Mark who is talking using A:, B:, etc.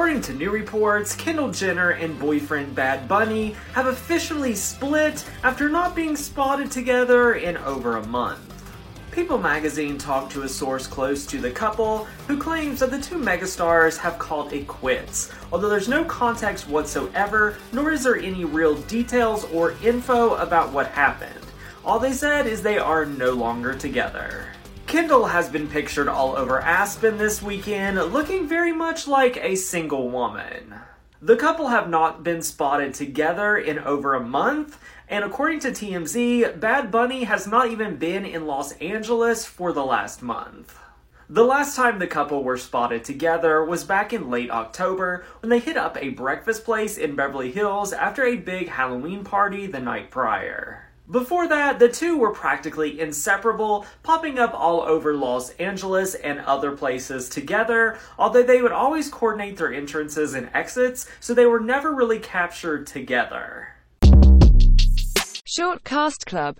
A: According to new reports, Kendall Jenner and boyfriend Bad Bunny have officially split after not being spotted together in over a month. People magazine talked to a source close to the couple who claims that the two megastars have called it quits, although there's no context whatsoever, nor is there any real details or info about what happened. All they said is they are no longer together. Kendall has been pictured all over Aspen this weekend, looking very much like a single woman. The couple have not been spotted together in over a month, and according to TMZ, Bad Bunny has not even been in Los Angeles for the last month. The last time the couple were spotted together was back in late October when they hit up a breakfast place in Beverly Hills after a big Halloween party the night prior. Before that, the two were practically inseparable, popping up all over Los Angeles and other places together, although they would always coordinate their entrances and exits, so they were never really captured together.
B: Short Cast Club